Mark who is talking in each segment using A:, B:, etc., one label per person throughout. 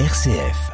A: RCF.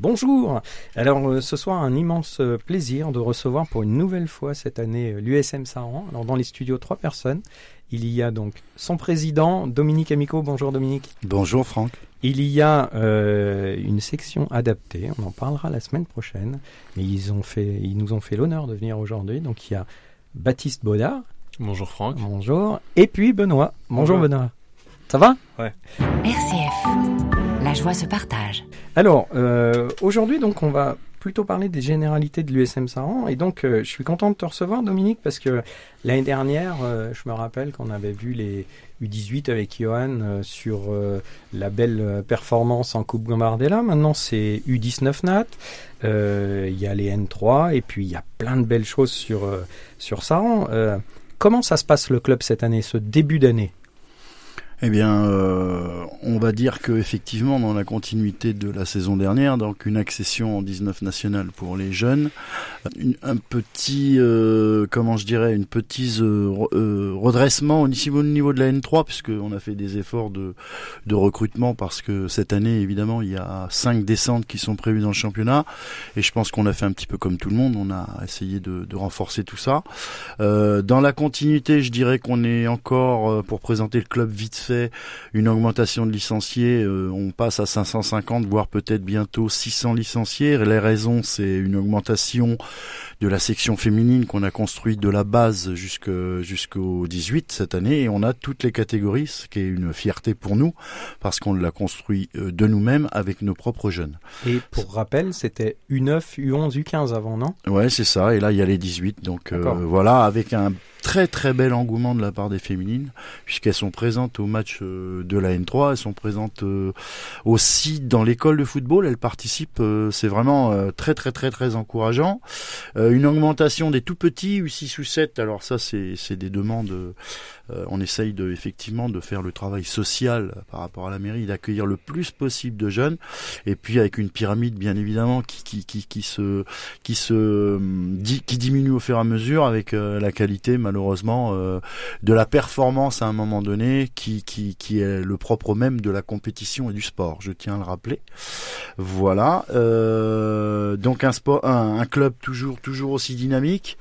B: Bonjour. Alors euh, ce soir, un immense euh, plaisir de recevoir pour une nouvelle fois cette année euh, l'USM Saran. Alors dans les studios, trois personnes. Il y a donc son président, Dominique Amico. Bonjour Dominique.
C: Bonjour Franck.
B: Il y a euh, une section adaptée. On en parlera la semaine prochaine. Mais ils ont fait, ils nous ont fait l'honneur de venir aujourd'hui. Donc il y a Baptiste Baudard.
D: Bonjour Franck.
B: Bonjour. Et puis Benoît. Bonjour,
D: Bonjour.
B: Benoît. Ça va
E: RCF. La joie se partage.
B: Alors, euh, aujourd'hui, donc, on va plutôt parler des généralités de l'USM Saran. Et donc, euh, je suis content de te recevoir, Dominique, parce que l'année dernière, euh, je me rappelle qu'on avait vu les U18 avec Johan euh, sur euh, la belle performance en Coupe Gambardella. Maintenant, c'est U19 Nat. Euh, Il y a les N3 et puis il y a plein de belles choses sur, euh, sur Saran. Euh, comment ça se passe le club cette année, ce début d'année?
C: Eh bien, euh, on va dire que effectivement, dans la continuité de la saison dernière, donc une accession en 19 nationale pour les jeunes, une- un petit, euh, comment je dirais, une petite euh, re- redressement au niveau, au niveau de la N3, puisque on a fait des efforts de, recrutement parce que cette année, évidemment, il y a cinq descentes qui sont prévues dans le championnat, et je pense qu'on a fait un petit peu comme tout le monde, on a essayé de, de renforcer tout ça. Dans la continuité, je dirais qu'on est encore, pour présenter le club vite une augmentation de licenciés. euh, on passe à 550, voire peut-être bientôt 600 licenciés. Les raisons, c'est une augmentation de la section féminine qu'on a construite de la base jusqu'au 18 cette année. Et on a toutes les catégories, ce qui est une fierté pour nous, parce qu'on l'a construit euh, de nous-mêmes avec nos propres jeunes.
B: Et pour rappel, c'était U9, U11, U15 avant, non?
C: Ouais, c'est ça. Et là, il y a les 18. Donc euh, voilà, avec un très très bel engouement de la part des féminines, puisqu'elles sont présentes au match euh, de la N3, elles sont présentes euh, aussi dans l'école de football, elles participent. euh, c'est vraiment très très très très encourageant. Une augmentation des tout petits, U6 ou 7. Alors ça, c'est des demandes. on essaye de effectivement de faire le travail social par rapport à la mairie, d'accueillir le plus possible de jeunes, et puis avec une pyramide bien évidemment qui qui qui, qui se qui se hum, qui diminue au fur et à mesure avec la qualité malheureusement euh, de la performance à un moment donné qui qui qui est le propre même de la compétition et du sport. Je tiens à le rappeler. Voilà. Euh, donc un sport, un, un club toujours toujours aussi dynamique.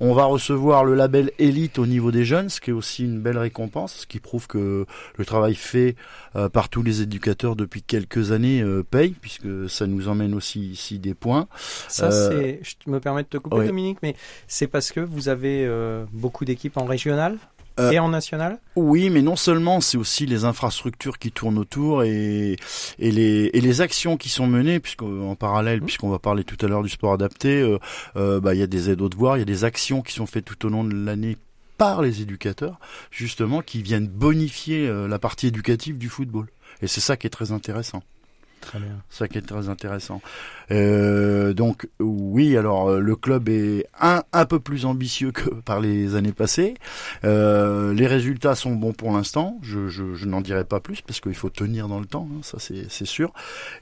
C: On va recevoir le label élite au niveau des jeunes, ce qui est aussi une belle récompense, ce qui prouve que le travail fait euh, par tous les éducateurs depuis quelques années paye, puisque ça nous emmène aussi ici des points.
B: Ça,
C: Euh,
B: c'est. Je me permets de te couper. Dominique, mais c'est parce que vous avez euh, beaucoup d'équipes en régional
C: Euh,
B: et en national
C: Oui, mais non seulement, c'est aussi les infrastructures qui tournent autour et, et, les, et les actions qui sont menées, puisqu'en parallèle,
B: Mhm.
C: puisqu'on va parler tout à l'heure du sport adapté, euh, euh, bah, il y a des aides aux devoirs, il y a des actions qui sont faites tout au long de l'année par les éducateurs, justement, qui viennent bonifier la partie éducative du football. Et c'est ça qui est très intéressant.
B: Très bien.
C: Ça qui est très intéressant. Euh, donc oui, alors euh, le club est un, un peu plus ambitieux que par les années passées. Euh, les résultats sont bons pour l'instant. Je, je, je n'en dirai pas plus parce qu'il faut tenir dans le temps, hein, ça c'est c'est sûr.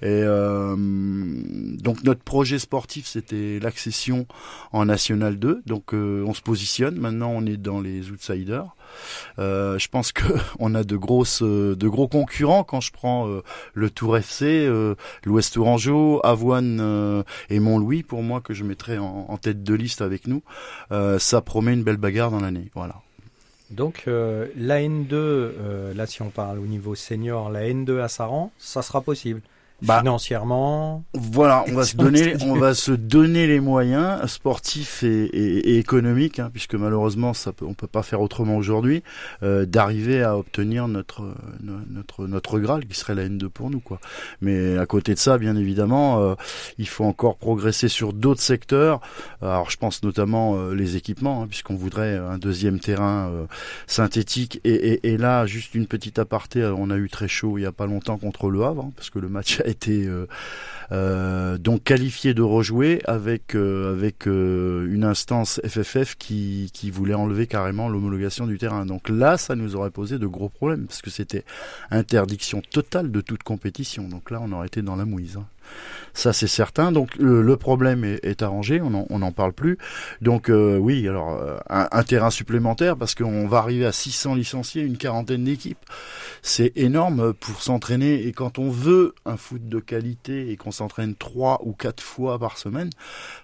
C: Et euh, donc notre projet sportif c'était l'accession en National 2. Donc euh, on se positionne. Maintenant on est dans les outsiders. Euh, je pense que on a de grosses, euh, de gros concurrents quand je prends euh, le Tour FC, l'Ouest Tourangeau, Avoine et Montlouis pour moi que je mettrais en, tête de liste avec nous. Ça promet une belle bagarre dans l'année. Voilà.
B: Donc, la N2, euh, là, si on parle au niveau senior, la N2 à Saran, ça sera possible.
C: Bah,
B: Financièrement,
C: Voilà, on va se donner,
B: on
C: va se donner les moyens sportifs et, et, et économiques, hein, puisque malheureusement ça peut, on peut pas faire autrement aujourd'hui, euh, d'arriver à obtenir notre no- notre notre graal qui serait la N2 pour nous quoi. Mais à côté de ça, bien évidemment, euh, il faut encore progresser sur d'autres secteurs. Alors je pense notamment euh, les équipements, hein, puisqu'on voudrait un deuxième terrain euh, synthétique. Et, et, et là, juste une petite aparté, euh, on a eu très chaud il y a pas longtemps contre le Havre, hein, parce que le match a euh, euh, donc qualifié de rejouer avec euh, une instance FFF qui qui voulait enlever carrément l'homologation du terrain. Donc là, ça nous aurait posé de gros problèmes parce que c'était interdiction totale de toute compétition. Donc là, on aurait été dans la mouise. hein. Ça, c'est certain. Donc le, problème est, arrangé, on n'en parle plus. Donc euh, oui, alors euh, un, terrain supplémentaire parce qu'on va arriver à 600 licenciés, une quarantaine d'équipes. C'est énorme pour s'entraîner. Et quand on veut un foot de qualité et qu'on s'entraîne trois ou quatre fois par semaine,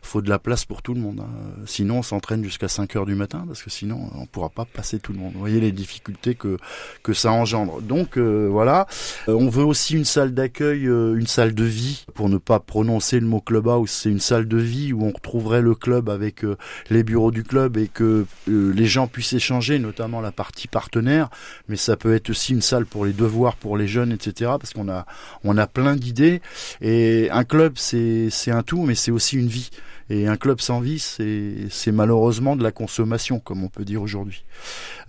C: faut de la place pour tout le monde. Hein. Sinon, on s'entraîne jusqu'à 5 heures du matin parce que sinon, on pourra pas passer tout le monde. Vous voyez les difficultés que que ça engendre. Donc euh, voilà, on veut aussi une salle d'accueil, une salle de vie pour ne pas prononcer le mot clubhouse, c'est une salle de vie où on retrouverait le club avec euh, les bureaux du club et que euh, les gens puissent échanger, notamment la partie partenaire, mais ça peut être aussi une salle pour les devoirs, pour les jeunes, etc. Parce qu'on a on a plein d'idées et un club c'est c'est un tout, mais c'est aussi une vie. Et un club sans vie, c'est malheureusement de la consommation, comme on peut dire aujourd'hui.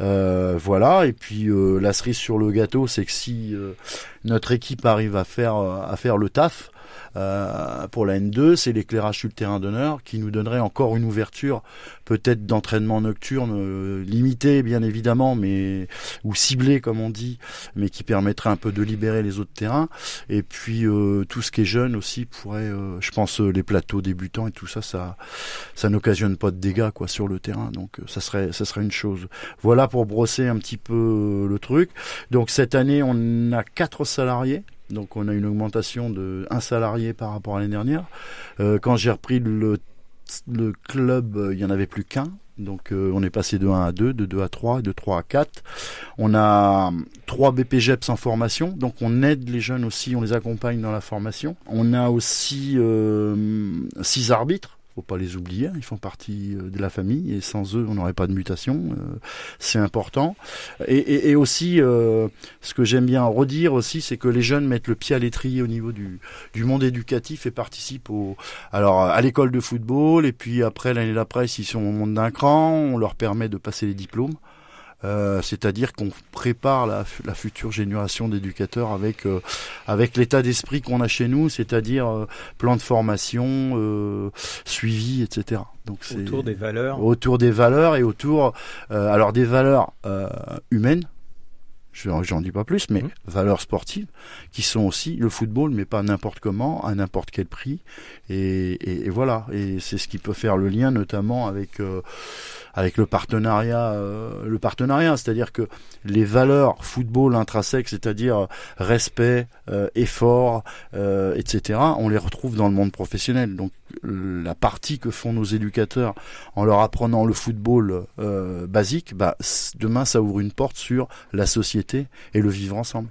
C: Euh, voilà. Et puis la cerise sur le gâteau, c'est que si notre équipe arrive à faire à faire le taf, euh, pour la N2, c'est l'éclairage sur le terrain d'honneur qui nous donnerait encore une ouverture, peut-être d'entraînement nocturne euh, limité bien évidemment, mais ou ciblé comme on dit, mais qui permettrait un peu de libérer les autres terrains. Et puis euh, tout ce qui est jeune aussi pourrait, je pense, les plateaux débutants et tout ça, ça, ça n'occasionne pas de dégâts quoi sur le terrain. Donc ça serait, ça serait une chose. Voilà pour brosser un petit peu le truc. Donc cette année, on a quatre salariés donc on a une augmentation de un salarié par rapport à l'année dernière. Euh, quand j'ai repris le, club, euh, il n'y en avait plus qu'un. Donc euh, on est passé de 1 à 2, de 2 à 3, de 3 à 4. On a 3 BPGEPS en formation, donc on aide les jeunes aussi, on les accompagne dans la formation. On a aussi 6 arbitres faut pas les oublier, hein. ils font partie euh, de la famille et sans eux on n'aurait pas de mutation, euh, c'est important. Et, aussi, euh, ce que j'aime bien redire aussi, c'est que les jeunes mettent le pied à l'étrier au niveau du, monde éducatif et participent alors à l'école de football et puis après l'année d'après s'ils sont au monde d'un cran, on leur permet de passer les diplômes. Euh, c'est-à-dire qu'on prépare la, future génération d'éducateurs avec euh, avec l'état d'esprit qu'on a chez nous, c'est-à-dire euh, plan de formation, suivi, etc.
B: Donc c'est autour des valeurs,
C: autour des valeurs et autour alors des valeurs humaines je j'en dis pas plus, mais mmh. valeurs sportives qui sont aussi le football, mais pas n'importe comment, à n'importe quel prix. Et, et, voilà, et c'est ce qui peut faire le lien, notamment avec euh, avec le partenariat, euh, le partenariat, c'est-à-dire que les valeurs football intrinsèques, c'est-à-dire respect, euh, effort, etc., on les retrouve dans le monde professionnel. Donc la partie que font nos éducateurs en leur apprenant le football basique, bah, demain ça ouvre une porte sur la société et le vivre ensemble.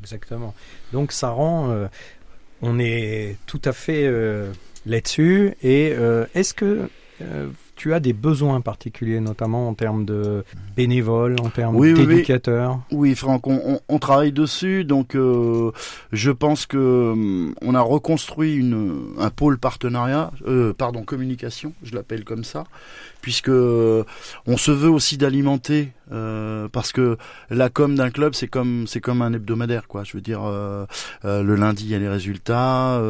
B: Exactement. Donc ça rend, euh, on est tout à fait euh, là-dessus. Et euh, est-ce que tu as des besoins particuliers, notamment en termes de bénévoles, en termes d'éducateurs
C: oui, Franck, on, travaille dessus. Donc, je pense que hum, on a reconstruit une, un pôle partenariat, pardon, communication, je l'appelle comme ça, puisque on se veut aussi d'alimenter euh, parce que la com d'un club c'est comme c'est comme un hebdomadaire quoi. Je veux dire euh, euh, le lundi il y a les résultats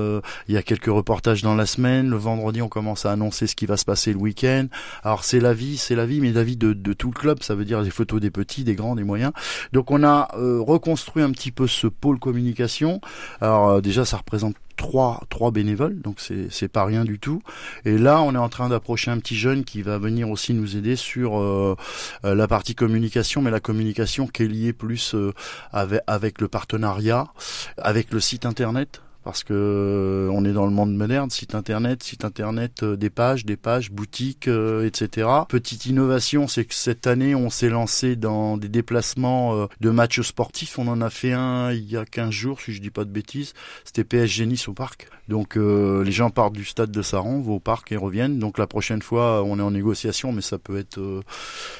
C: il y a quelques reportages dans la semaine. Le vendredi on commence à annoncer ce qui va se passer le week-end. Alors c'est la vie c'est la vie mais la vie de, de, tout le club. Ça veut dire les photos des petits des grands des moyens. Donc on a reconstruit un petit peu ce pôle communication. Alors déjà ça représente trois, bénévoles, donc c'est, pas rien du tout. Et là, on est en train d'approcher un petit jeune qui va venir aussi nous aider sur euh, euh, la partie communication, mais la communication qui est liée plus euh, avec le partenariat, avec le site internet parce que euh, on est dans le monde moderne, site internet, site internet, euh, des pages, des pages, boutiques, euh, etc. Petite innovation, c'est que cette année, on s'est lancé dans des déplacements de matchs sportifs. On en a fait un il y a 15 jours, si je dis pas de bêtises. C'était PSG Nice au parc. Donc les gens partent du stade de Saran, vont au parc et reviennent. Donc la prochaine fois, on est en négociation, mais ça peut être,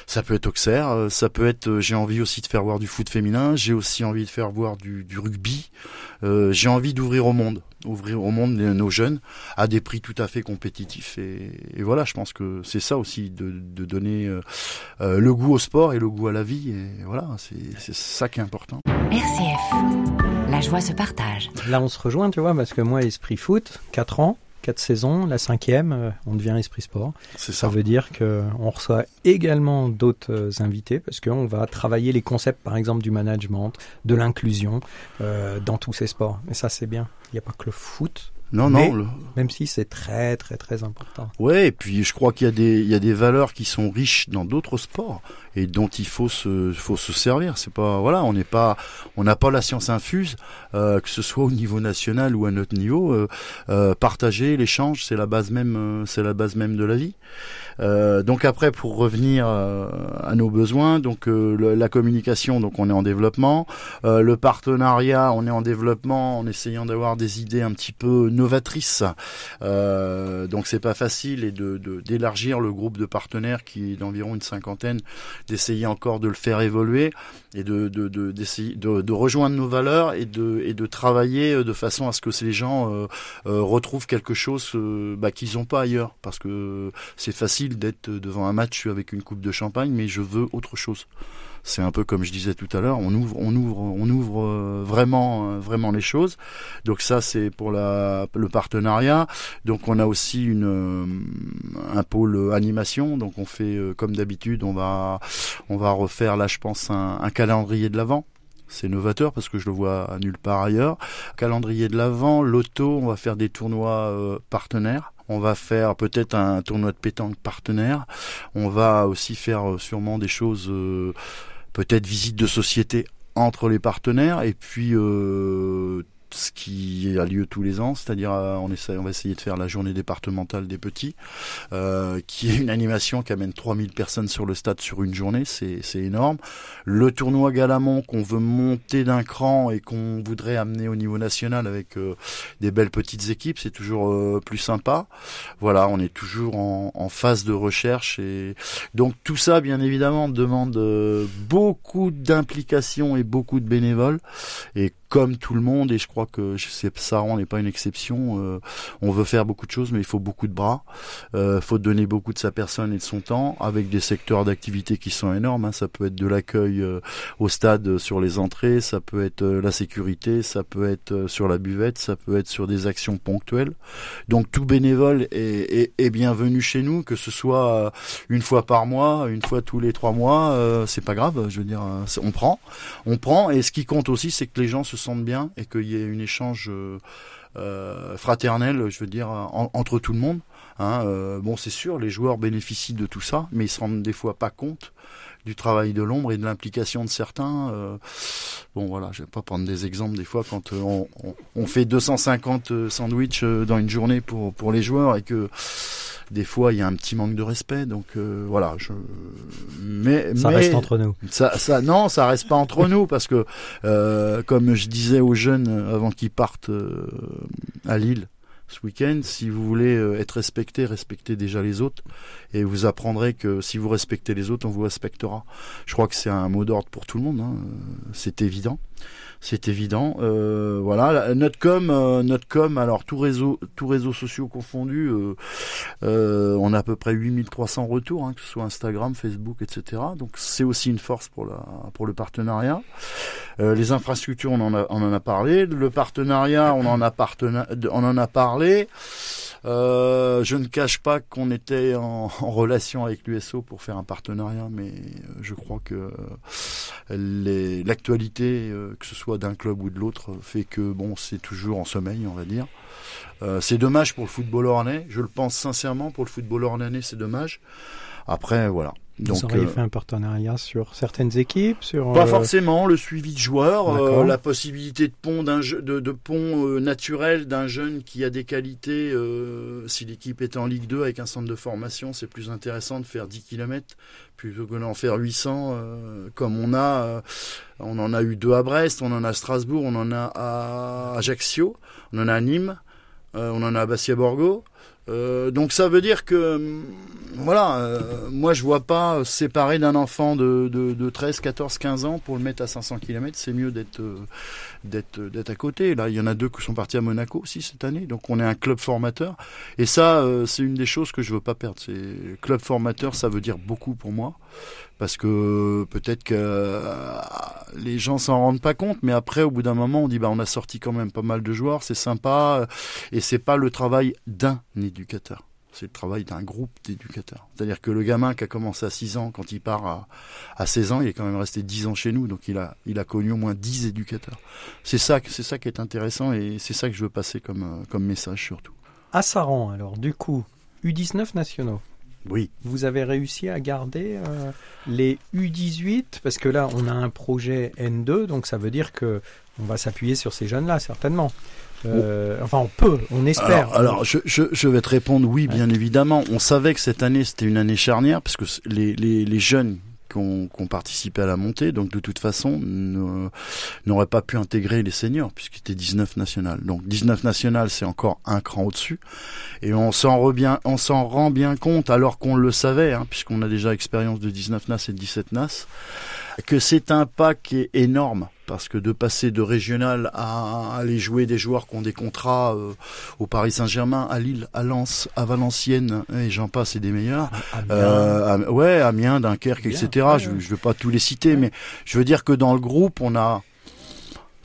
C: ça peut être Auxerre, ça peut être. j'ai envie aussi de faire voir du foot féminin. J'ai aussi envie de faire voir du, du rugby. j'ai envie d'ouvrir au monde, ouvrir au monde nos jeunes à des prix tout à fait compétitifs. Et, voilà, je pense que c'est ça aussi de, donner euh, euh, le goût au sport et le goût à la vie. Et voilà, c'est ça qui est important.
E: RCF, la joie se partage.
B: Là, on se rejoint, tu vois, parce que moi, Esprit Foot, 4 ans, quatre saisons. La cinquième, euh, on devient Esprit Sport.
C: C'est
B: Ça
C: ça.
B: veut dire qu'on reçoit également d'autres euh, invités parce qu'on va travailler les concepts, par exemple, du management, de l'inclusion euh, dans tous ces sports. Et ça, c'est bien. Il n'y a pas que le foot,
C: Non,
B: Mais-
C: non. le-
B: même si c'est très, très, très important.
C: Ouais, et puis je crois qu'il y a des, il y a des valeurs qui sont riches dans d'autres sports et dont il faut se, faut se servir. C'est pas, voilà, on n'est pas, on n'a pas la science infuse, euh, que ce soit au niveau national ou à notre niveau. Euh, euh, partager, l'échange, c'est la base même, euh, c'est la base même de la vie. Euh, donc après, pour revenir à nos besoins, donc la communication, donc on est en développement. Le partenariat, on est en développement, en essayant d'avoir des idées un petit peu novatrices. Donc c'est pas facile et de- d'élargir le groupe de partenaires qui est d'environ une cinquantaine, d'essayer encore de le faire évoluer et de rejoindre nos valeurs et de travailler euh, de façon à ce que les gens euh, euh, retrouvent quelque chose bah, qu'ils n'ont pas ailleurs. Parce que c'est facile d'être devant un match avec une coupe de champagne mais je veux autre chose c'est un peu comme je disais tout à l'heure, on ouvre, on ouvre, on ouvre euh, vraiment, euh, vraiment les choses. Donc ça, c'est pour la, le partenariat. Donc on a aussi une, euh, un pôle animation. Donc on fait comme d'habitude, on va, on va refaire là, je pense, un, calendrier de l'avant. C'est novateur parce que je le vois nulle part ailleurs. Calendrier de l'avant, loto, on va faire des tournois partenaires. On va faire peut-être un tournoi de pétanque partenaire. On va aussi faire euh, sûrement des choses, euh, peut-être visite de société entre les partenaires et puis euh, ce qui a lieu tous les ans, c'est-à-dire euh, on, on va essayer de faire la journée départementale des petits, euh, qui est une animation qui amène 3000 personnes sur le stade sur une journée, c'est énorme. Le tournoi Galamont qu'on veut monter d'un cran et qu'on voudrait amener au niveau national avec euh, des belles petites équipes, c'est toujours plus sympa. Voilà, on est toujours en, en phase de recherche et donc tout ça, bien évidemment, demande beaucoup d'implication et beaucoup de bénévoles. Et comme tout le monde, et je crois que on n'est pas une exception. euh, on veut faire beaucoup de choses, mais il faut beaucoup de bras. Euh, faut donner beaucoup de sa personne et de son temps, avec des secteurs d'activité qui sont énormes. hein. Ça peut être de l'accueil euh, au stade euh, sur les entrées, ça peut être euh, la sécurité, ça peut être euh, sur la buvette, ça peut être sur des actions ponctuelles. Donc tout bénévole est, est, est bienvenu chez nous, que ce soit une fois par mois, une fois tous les trois mois, c'est pas grave. Je veux dire, on prend, on prend. Et ce qui compte aussi, c'est que les gens se sentent bien et qu'il y ait une échange euh, euh, fraternel, je veux dire, en- entre tout le monde. Hein, euh, bon, c'est sûr, les joueurs bénéficient de tout ça, mais ils se rendent des fois pas compte du travail de l'ombre et de l'implication de certains. euh, bon, voilà, je vais pas prendre des exemples des fois quand euh, on, on- on fait 250 euh, sandwichs dans une journée pour pour les joueurs et que des fois il y a un petit manque de respect. Donc euh, voilà, je mais
B: Ça
C: mais-
B: reste entre nous.
C: ça, ça, non, ça reste pas entre nous parce que, euh, comme je disais aux jeunes avant qu'ils partent euh, à Lille ce week-end, si vous voulez euh, être respecté, respectez déjà les autres et vous apprendrez que si vous respectez les autres, on vous respectera. Je crois que c'est un mot d'ordre pour tout le monde. hein. Euh, C'est évident. C'est évident. Euh, voilà, notre com, euh, notre com. Alors tout réseau, tout réseaux sociaux confondus, euh, euh, on a à peu près 8300 retours, hein, que ce soit Instagram, Facebook, etc. Donc c'est aussi une force pour la pour le partenariat. Euh, les infrastructures, on en a on en a parlé. Le partenariat, on en a on en a parlé. Euh, je ne cache pas qu'on était en, en relation avec l'USO pour faire un partenariat, mais euh, je crois que l'actualité, que ce soit d'un club ou de l'autre, fait que bon, c'est toujours en sommeil, on va dire. Euh, c'est dommage pour le football ornais. Je le pense sincèrement pour le football ornais, c'est dommage. Après, voilà.
B: Vous
C: Donc,
B: auriez
C: euh,
B: fait un partenariat sur certaines équipes, sur
C: pas
B: euh,
C: forcément le suivi de joueurs, euh, la possibilité de pont d'un jeu- de, de pont naturel d'un jeune qui a des qualités. si l'équipe était en Ligue 2 avec un centre de formation, c'est plus intéressant de faire 10 km plutôt que d'en faire 800 euh, comme on a. euh, on en a eu deux à Brest, on en a à Strasbourg, on en a à Ajaccio, on en a à Nîmes, euh, on en a à Bastia-Borgo. Euh, donc ça veut dire que hum, voilà, euh, moi je vois pas séparer d'un enfant de, de, de 13, 14, 15 ans pour le mettre à 500 km, c'est mieux d'être euh, d'être d'être à côté. Là, il y en a deux qui sont partis à Monaco aussi cette année, donc on est un club formateur. Et ça, euh, c'est une des choses que je veux pas perdre. C'est club formateur, ça veut dire beaucoup pour moi parce que peut-être que euh, les gens s'en rendent pas compte, mais après, au bout d'un moment, on dit bah on a sorti quand même pas mal de joueurs, c'est sympa, et c'est pas le travail d'un éducateur. C'est le travail d'un groupe d'éducateurs. C'est-à-dire que le gamin qui a commencé à 6 ans, quand il part à, à 16 ans, il est quand même resté 10 ans chez nous, donc il a, il a connu au moins 10 éducateurs. C'est ça, c'est ça qui est intéressant et c'est ça que je veux passer comme, euh, comme message surtout.
B: À Saran, alors, du coup, U19 nationaux.
C: Oui.
B: Vous avez réussi à garder euh, les U18 parce que là, on a un projet N2, donc ça veut dire que on va s'appuyer sur ces jeunes-là certainement. Euh, enfin, on peut, on espère.
C: Alors, je, je, je, vais te répondre oui, bien évidemment. On savait que cette année c'était une année charnière parce que les, les, les jeunes qui ont, participé à la montée, donc de toute façon, n'auraient pas pu intégrer les seniors, puisqu'il était 19 national. Donc 19 national, c'est encore un cran au-dessus. Et on s'en on s'en rend bien compte, alors qu'on le savait, hein, puisqu'on a déjà expérience de 19 NAS et de 17 NAS, que c'est un pas qui est énorme parce que de passer de régional à aller jouer des joueurs qui ont des contrats euh, au Paris Saint-Germain, à Lille, à Lens, à Valenciennes, et j'en passe, et des meilleurs.
B: Amiens. Euh,
C: ouais, Amiens, Dunkerque, etc. je, ne veux pas tous les citer, mais je veux dire que dans le groupe, on a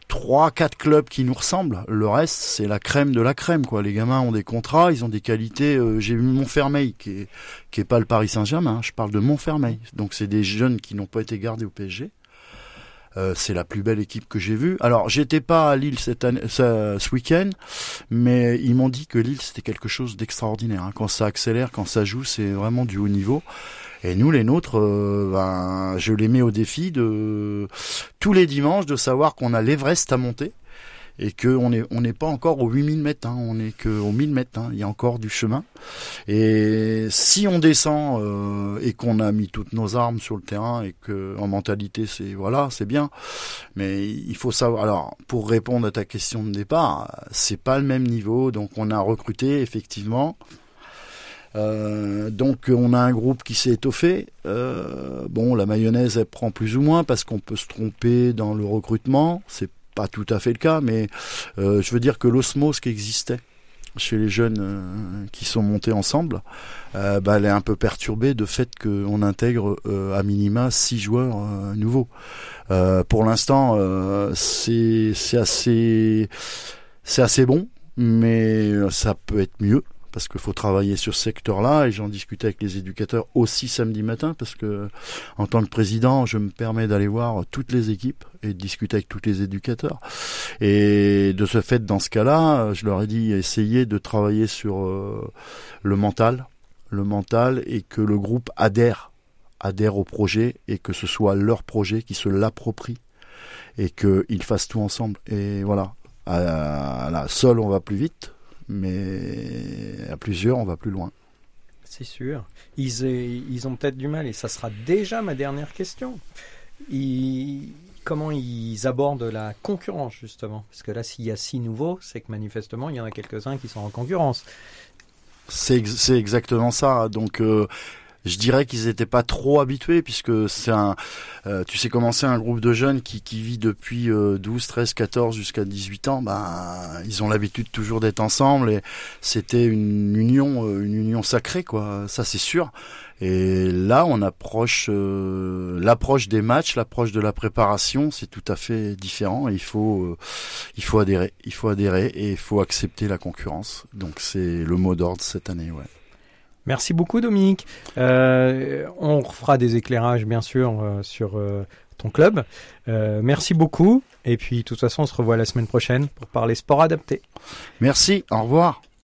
C: trois, quatre clubs qui nous ressemblent. Le reste, c'est la crème de la crème, quoi. Les gamins ont des contrats, ils ont des qualités. Euh, j'ai vu Montfermeil, qui est, qui est pas le Paris Saint-Germain. Hein. je parle de Montfermeil. Donc, c'est des jeunes qui n'ont pas été gardés au PSG. Euh, c'est la plus belle équipe que j'ai vue. Alors, j'étais pas à Lille cette année, ce, week-end, mais ils m'ont dit que Lille c'était quelque chose d'extraordinaire. Hein. Quand ça accélère, quand ça joue, c'est vraiment du haut niveau. Et nous, les nôtres, euh, ben, je les mets au défi de tous les dimanches de savoir qu'on a l'Everest à monter et qu'on n'est pas encore aux 8000 mètres, hein, on n'est qu'aux 1000 mètres, hein, il y a encore du chemin. Et si on descend euh, et qu'on a mis toutes nos armes sur le terrain et que en mentalité c'est voilà, c'est bien, mais il faut savoir. Alors pour répondre à ta question de départ, c'est pas le même niveau, donc on a recruté effectivement. Euh, donc on a un groupe qui s'est étoffé. Euh, bon, la mayonnaise elle prend plus ou moins parce qu'on peut se tromper dans le recrutement. C'est pas tout à fait le cas, mais euh, je veux dire que l'osmose qui existait chez les jeunes euh, qui sont montés ensemble, euh, bah, elle est un peu perturbée de fait qu'on intègre à minima six joueurs nouveaux. pour l'instant, c'est assez c'est assez bon, mais ça peut être mieux parce qu'il faut travailler sur ce secteur-là et j'en discutais avec les éducateurs aussi samedi matin parce que en tant que président, je me permets d'aller voir toutes les équipes et de discuter avec tous les éducateurs. Et de ce fait, dans ce cas-là, je leur ai dit essayez de travailler sur euh, le mental, le mental et que le groupe adhère adhère au projet et que ce soit leur projet qui se l'approprie et qu'ils fassent tout ensemble. Et voilà, à la seul on va plus vite, mais à plusieurs, on va plus loin.
B: C'est sûr. Ils, ils ont peut-être du mal, et ça sera déjà ma dernière question. comment ils abordent la concurrence, justement? Parce que là, s'il y a six nouveaux, c'est que manifestement, il y en a quelques-uns qui sont en concurrence.
C: C'est exactement ça. Donc, euh, je dirais qu'ils n'étaient pas trop habitués puisque c'est un, euh, tu sais comment c'est un groupe de jeunes qui, qui vit depuis 12, 13, 14 jusqu'à 18 ans, ben ils ont l'habitude toujours d'être ensemble et c'était une union, euh, une union sacrée quoi, ça c'est sûr. Et là, on approche euh, l'approche des matchs, l'approche de la préparation, c'est tout à fait différent. Et il faut, il faut adhérer, il faut adhérer et il faut accepter la concurrence. Donc c'est le mot d'ordre cette année, ouais.
B: Merci beaucoup Dominique. Euh, on fera des éclairages bien sûr euh, sur euh, ton club. merci beaucoup. Et puis de toute façon on se revoit la semaine prochaine pour parler sport adapté.
C: Merci, au revoir.